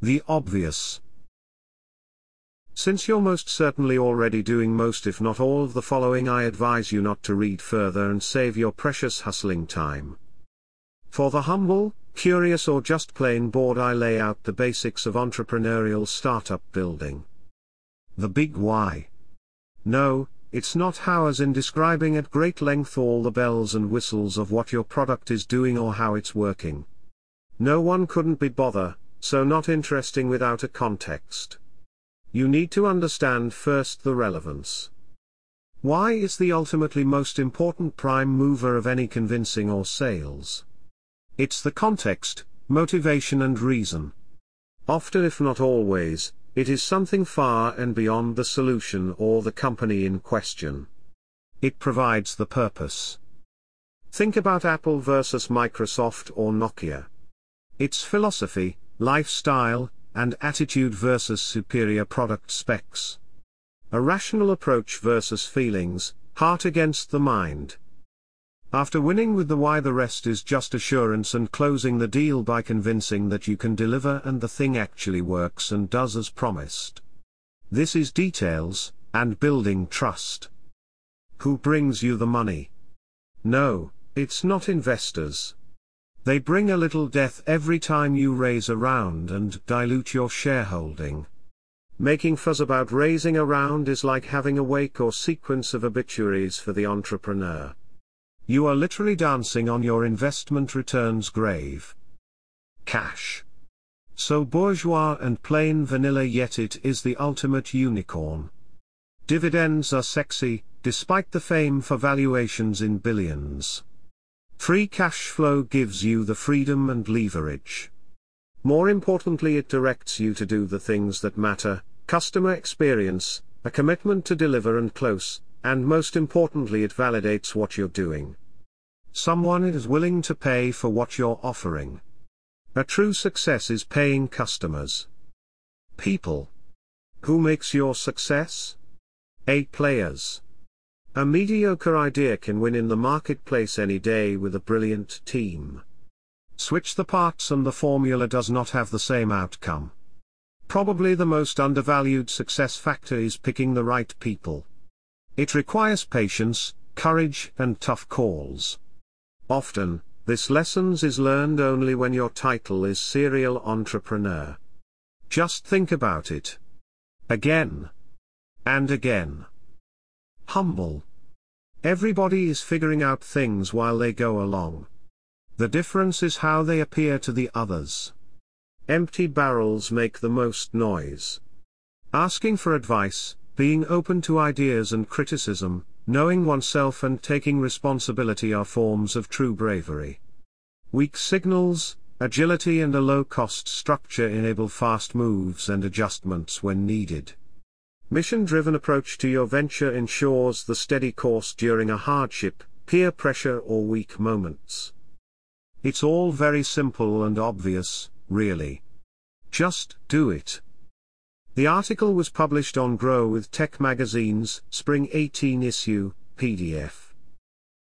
The obvious. Since you're most certainly already doing most if not all of the following I advise you not to read further and save your precious hustling time. For the humble, curious or just plain bored I lay out the basics of entrepreneurial startup building. The big why. No, it's not how as in describing at great length all the bells and whistles of what your product is doing or how it's working. No one couldn't be bother, so not interesting without a context. You need to understand first the relevance. Why is the ultimately most important prime mover of any convincing or sales? It's the context, motivation and reason. Often if not always, it is something far and beyond the solution or the company in question. It provides the purpose. Think about Apple versus Microsoft or Nokia. Its philosophy, lifestyle, and attitude versus superior product specs. A rational approach versus feelings, heart against the mind. After winning with the why the rest is just assurance and closing the deal by convincing that you can deliver and the thing actually works and does as promised. This is details, and building trust. Who brings you the money? No, it's not investors. They bring a little death every time you raise a round and dilute your shareholding. Making fuzz about raising a round is like having a wake or sequence of obituaries for the entrepreneur. You are literally dancing on your investment returns grave. Cash. So bourgeois and plain vanilla yet it is the ultimate unicorn. Dividends are sexy, despite the fame for valuations in billions. Free cash flow gives you the freedom and leverage. More importantly, it directs you to do the things that matter customer experience, a commitment to deliver and close, and most importantly, it validates what you're doing. Someone is willing to pay for what you're offering. A true success is paying customers. People. Who makes your success? A players. A mediocre idea can win in the marketplace any day with a brilliant team. Switch the parts and the formula does not have the same outcome. Probably the most undervalued success factor is picking the right people. It requires patience, courage, and tough calls. Often, this lessons is learned only when your title is serial entrepreneur. Just think about it. Again. And again. Humble. Everybody is figuring out things while they go along. The difference is how they appear to the others. Empty barrels make the most noise. Asking for advice, being open to ideas and criticism, knowing oneself and taking responsibility are forms of true bravery. Weak signals, agility and a low-cost structure enable fast moves and adjustments when needed. Mission-driven approach to your venture ensures the steady course during a hardship, peer pressure or weak moments. It's all very simple and obvious, really. Just do it. The article was published on Grow with Tech Magazine's Spring 18 issue, PDF.